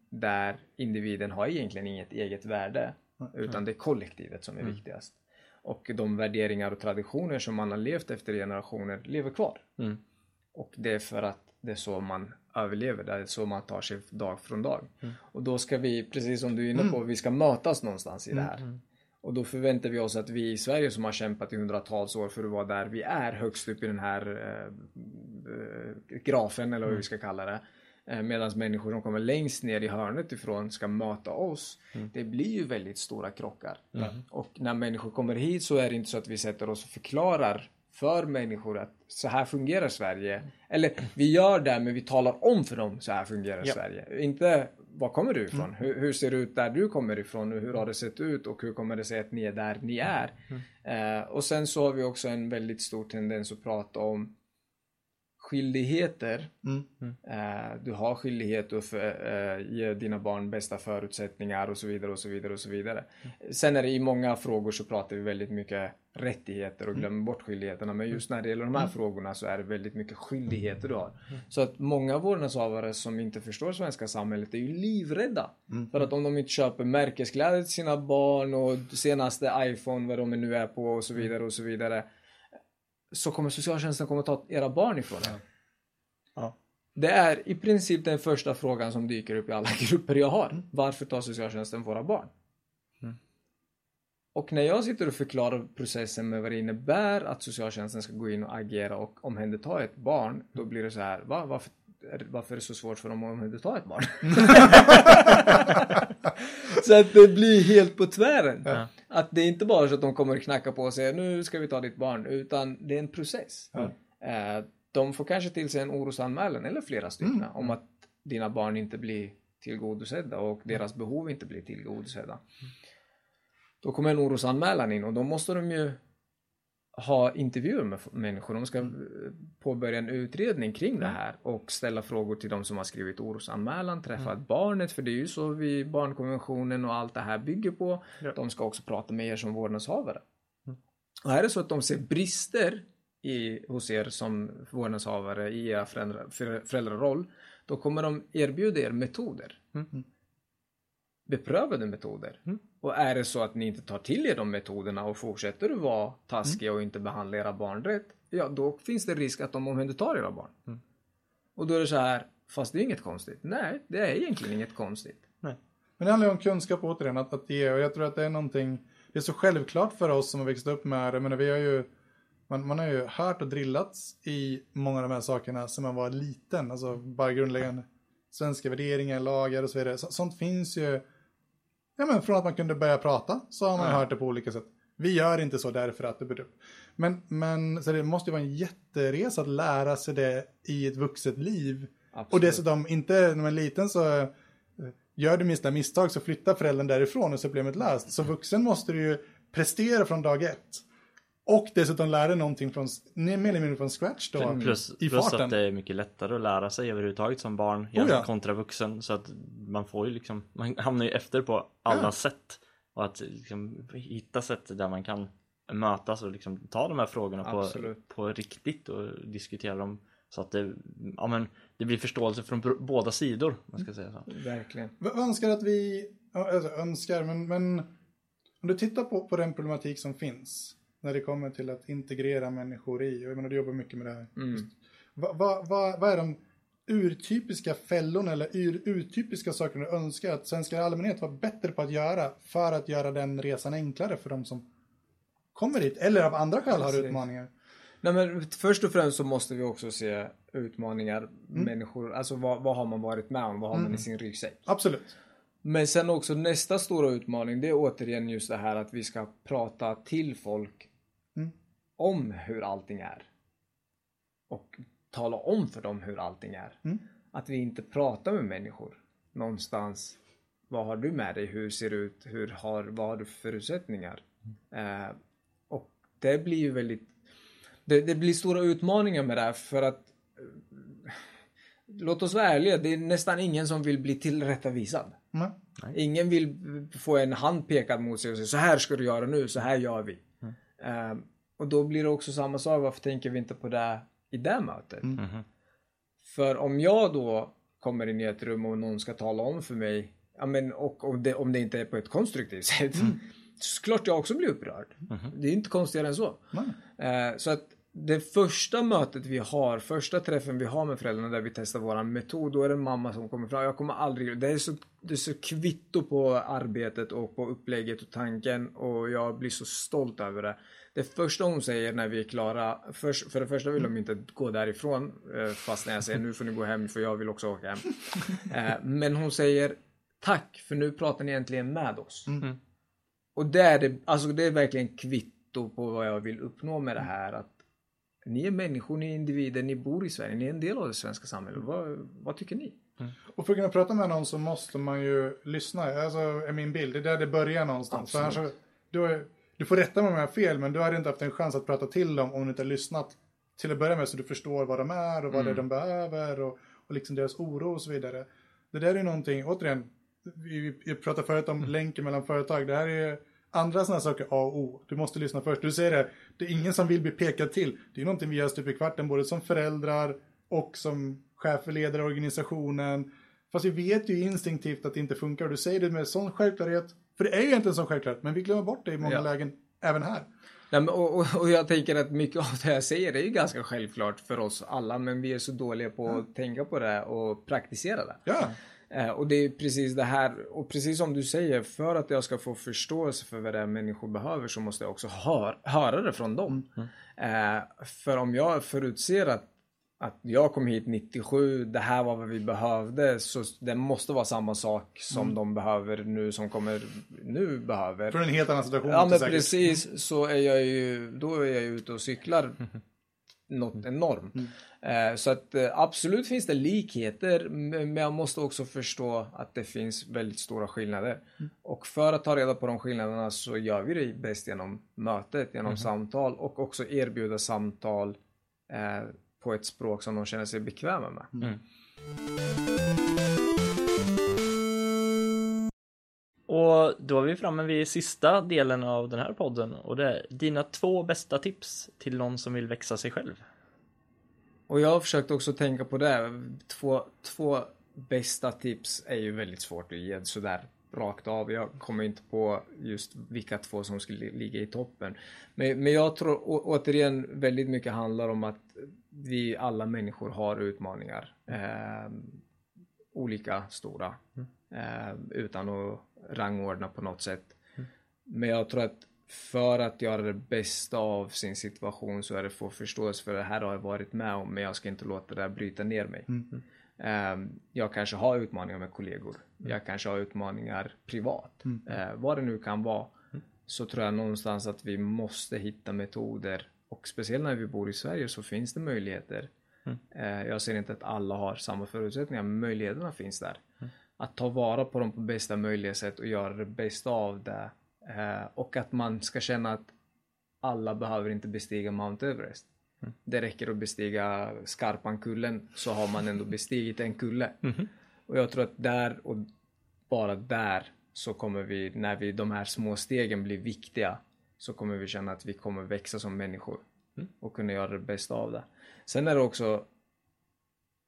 där individen har egentligen inget eget värde utan det är kollektivet som är viktigast. Och de värderingar och traditioner som man har levt efter generationer lever kvar. Mm. Och det är för att det är så man överlever, det är så man tar sig dag från dag. Och då ska vi, precis som du är inne på, vi ska mötas någonstans i det här. Och då förväntar vi oss att vi i Sverige som har kämpat i hundratals år för att vara där vi är högst upp i den här eh, eh, grafen eller vad vi ska kalla det. Eh, Medan människor som kommer längst ner i hörnet ifrån ska möta oss. Det blir ju väldigt stora krockar. Och när människor kommer hit så är det inte så att vi sätter oss och förklarar för människor att så här fungerar Sverige. Eller vi gör det men vi talar om för dem så här fungerar Ja. Sverige. Inte var kommer du ifrån? Hur, hur ser det ut där du kommer ifrån? Hur har det sett ut? Och hur kommer det sig att ni är där ni är? Eh, och sen så har vi också en väldigt stor tendens att prata om skyldigheter. Mm. Eh, du har skyldighet att för, eh, ge dina barn bästa förutsättningar och så vidare och så vidare och så vidare. Sen är det i många frågor så pratar vi väldigt mycket rättigheter och glömmer bort skyldigheterna. Men just när det gäller de här frågorna så är det väldigt mycket skyldigheter du har. Så att många vårdnadshavare som inte förstår svenska samhället är ju livrädda. För att om de inte köper märkeskläder till sina barn och senaste iPhone, vad de nu är på och så vidare och så vidare. Så kommer socialtjänsten komma att ta era barn ifrån er. Ja. Det är i princip den första frågan som dyker upp i alla grupper jag har. Varför tar socialtjänsten våra barn? Och när jag sitter och förklarar processen med vad det innebär att socialtjänsten ska gå in och agera och omhänderta ett barn, då blir det så här, va? Varför, är- varför är det så svårt för dem att omhänderta ett barn? så att det blir helt på tvären. Ja. Att det är inte bara så att de kommer och knackar på och säger nu ska vi ta ditt barn, utan det är en process. Eh, de får kanske till sig en orosanmälan, eller flera stycken, om att dina barn inte blir tillgodosedda och deras behov inte blir tillgodosedda. Då kommer en orosanmälan in och då måste de ju ha intervjuer med människor. De ska eh, påbörja en utredning kring det här och ställa frågor till de som har skrivit orosanmälan, träffa barnet, för det är ju så vi barnkonventionen och allt det här bygger på. Ja. De ska också prata med er som vårdnadshavare. Och är det så att de ser brister i, hos er som vårdnadshavare i era föräldra, för- föräldraroll, då kommer de erbjuda er metoder. Beprövade metoder. Och är det så att ni inte tar till er de metoderna och fortsätter att vara taskiga och inte behandla era barn rätt, ja då finns det risk att de omhändertar era barn. Och då är det så här, fast det är inget konstigt. Nej, det är egentligen inget konstigt. Men det handlar ju om kunskap återigen, att, att ge. Och jag tror att det är någonting, det är så självklart för oss som har växt upp med det. Men vi har ju, man, man har ju hört och drillats i många av de här sakerna sedan man var liten. Alltså bara grundläggande svenska värderingar, lagar och så vidare. Så, sånt finns ju, ja men från att man kunde börja prata så har man hört det på olika sätt. Vi gör inte så därför att det blir upp. Men, men så det måste ju vara en jätteresa att lära sig det i ett vuxet liv. Absolut. Och dessutom, inte när man är liten så eh, gör du minsta misstag så flyttar föräldern därifrån och så är problemet löst. Så vuxen måste du ju prestera från dag ett. Och dessutom lära någonting från, mer eller mindre från scratch då. Plus, i plus farten. att det är mycket lättare att lära sig överhuvudtaget som barn Oh ja. kontra vuxen. Så att man får ju liksom, man hamnar ju efter på alla Ja. sätt. Och att liksom hitta sätt där man kan mötas och liksom ta de här frågorna på, Absolut. på riktigt och diskutera dem. Så att det, ja, men, det blir förståelse från båda sidor. Man ska säga så. Verkligen. Vad önskar att vi, alltså, önskar, men, men om du tittar på, på den problematik som finns när det kommer till att integrera människor i, jag menar du jobbar mycket med det här. Mm. Vad va, va, vad är de urtypiska fällorna eller ur, urtypiska sakerna du önskar att svenskar i allmänhet var bättre på att göra för att göra den resan enklare för de som kommer dit eller av andra skäl har utmaningar? Nej men först och främst så måste vi också se utmaningar, människor, alltså vad, vad har man varit med om, vad har man i sin ryggsäck? Absolut. Men sen också nästa stora utmaning, det är återigen just det här att vi ska prata till folk Mm. om hur allting är. Och tala om för dem hur allting är. Mm. Att vi inte pratar med människor någonstans. Vad har du med dig? Hur ser det ut? Hur har, vad har du för förutsättningar? Eh, och det blir ju väldigt... Det, det blir stora utmaningar med det här för att eh, Låt oss vara ärliga, det är nästan ingen som vill bli tillrättavisad. Mm. Ingen vill få en hand pekad mot sig och säga så här ska du göra nu, så här gör vi. Ehm, och då blir det också samma sak, varför tänker vi inte på det i det mötet? Mhm. För om jag då kommer in i ett rum och någon ska tala om för mig, ja men och om det, om det inte är på ett konstruktivt sätt, så klart jag också blir upprörd. Det är inte konstigare än så. Eh, så att det första mötet vi har, första träffen vi har med föräldrarna där vi testar våran metod, då är det en mamma som kommer fram. Jag kommer aldrig, det är så, det är så kvitto på arbetet och på upplägget och tanken och jag blir så stolt över det. Det första hon säger när vi är klara, för, för det första vill de inte gå därifrån, eh, fast när jag säger nu får ni gå hem för jag vill också åka hem. Eh, men hon säger tack för nu pratar ni äntligen med oss. Och det är, det, alltså det är verkligen kvitto på vad jag vill uppnå med det här. Att ni är människor, ni är individer, ni bor i Sverige, ni är en del av det svenska samhället. Vad, vad tycker ni? Och för att kunna prata med någon så måste man ju lyssna. Alltså är min bild. Det är där det börjar någonstans. För Absolut. annars, så- du, är- du får rätta mig om jag har fel, men du hade inte haft en chans att prata till dem om du inte har lyssnat till att börja med så du förstår vad de är och vad det är de behöver och, och liksom deras oro och så vidare. Det där är ju någonting, återigen, vi, vi pratade förut om länken mellan företag. Det här är ju andra sådana saker A och O. Du måste lyssna först. Du säger det, det är ingen som vill bli pekad till. Det är någonting vi gör stup i kvarten, både som föräldrar och som chef och ledare organisationen. Fast vi vet ju instinktivt att det inte funkar och du säger det med sån självklarhet. För det är ju egentligen sån självklarhet, men vi glömmer bort det i många Ja. lägen, även här. Nej, men, och, och, jag tänker att mycket av det jag säger är ju ganska självklart för oss alla, men vi är så dåliga på att tänka på det och praktisera det. Ja, och det är precis det här, och precis som du säger, för att jag ska få förståelse för vad det är människor behöver så måste jag också hör, höra det från dem. Eh, för om jag förutser att, att jag kom hit 97, det här var vad vi behövde, så det måste vara samma sak som de behöver nu, som kommer nu behöver. för en helt annan situation. Ja men säkert. precis, så är jag ju, då är jag ute och cyklar något enormt. Eh, så att eh, absolut finns det likheter, men jag måste också förstå att det finns väldigt stora skillnader. Och för att ta reda på de skillnaderna så gör vi det bäst genom mötet, genom samtal och också erbjuda samtal eh, på ett språk som de känner sig bekväma med. Och då är vi framme vid sista delen av den här podden och det är dina två bästa tips till någon som vill växa sig själv. Och jag har försökt också tänka på det. Två, två bästa tips är ju väldigt svårt att ge sådär rakt av. Jag kommer inte på just vilka två som skulle ligga i toppen. Men, men jag tror å, återigen väldigt mycket handlar om att vi alla människor har utmaningar. Eh, olika stora. Eh, utan att rangordna på något sätt. Men jag tror att för att göra det bästa av sin situation så är det få förståelse för det här har jag varit med om men jag ska inte låta det här bryta ner mig. Ehm, jag kanske har utmaningar med kollegor. Jag kanske har utmaningar privat. Eh, vad det nu kan vara. Så tror jag någonstans att vi måste hitta metoder och speciellt när vi bor i Sverige så finns det möjligheter. Eh, jag ser inte att alla har samma förutsättningar men möjligheterna finns där. Att ta vara på dem på bästa möjliga sätt och göra det bästa av det. Eh, och att man ska känna att alla behöver inte bestiga Mount Everest. Det räcker att bestiga Skarpankullen så har man ändå bestigit en kulle. Och jag tror att där och bara där så kommer vi, när vi, de här små stegen blir viktiga, så kommer vi känna att vi kommer växa som människor. Och kunna göra det bästa av det. Sen är det också,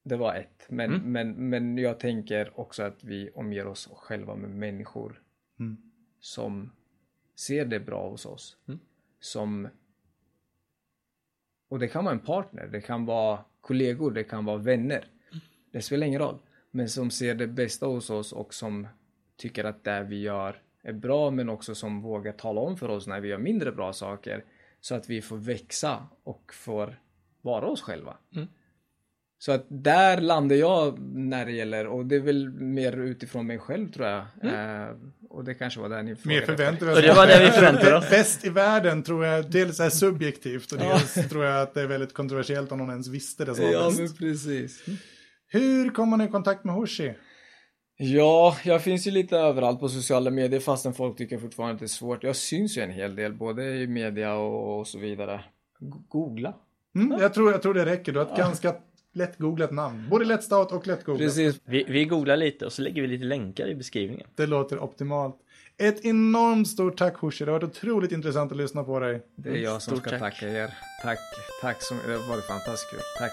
det var ett, men, men, men jag tänker också att vi omger oss själva med människor som ser det bra hos oss. Som och det kan vara en partner, det kan vara kollegor, det kan vara vänner. Det spelar ingen roll. Men som ser det bästa hos oss och som tycker att det vi gör är bra men också som vågar tala om för oss när vi gör mindre bra saker. Så att vi får växa och får vara oss själva. Så att där landar jag när det gäller, och det är väl mer utifrån mig själv tror jag. Eh, och det kanske var där ni Mer frågade. vi Och det var det vi förväntade oss. Bäst i världen tror jag dels är subjektivt och dels tror jag att det är väldigt kontroversiellt om någon ens visste det som Ja bäst. men precis. Hur kommer man i kontakt med Hoshi? Ja, jag finns ju lite överallt på sociala medier fastän folk tycker fortfarande att det är svårt. Jag syns ju en hel del, både i media och, och så vidare. Go- Googla. Mm, jag, tror, jag tror det räcker. Du har ett ganska lätt googlat namn. Både lättstavat och lätt googlat. Precis. Vi, vi googlar lite och så lägger vi lite länkar i beskrivningen. Det låter optimalt. Ett enormt stort tack Hoshi. Det har varit otroligt intressant att lyssna på dig. Det är jag som Stort ska tack. tacka er. Tack, tack så mycket. Det har varit fantastiskt kul. Tack.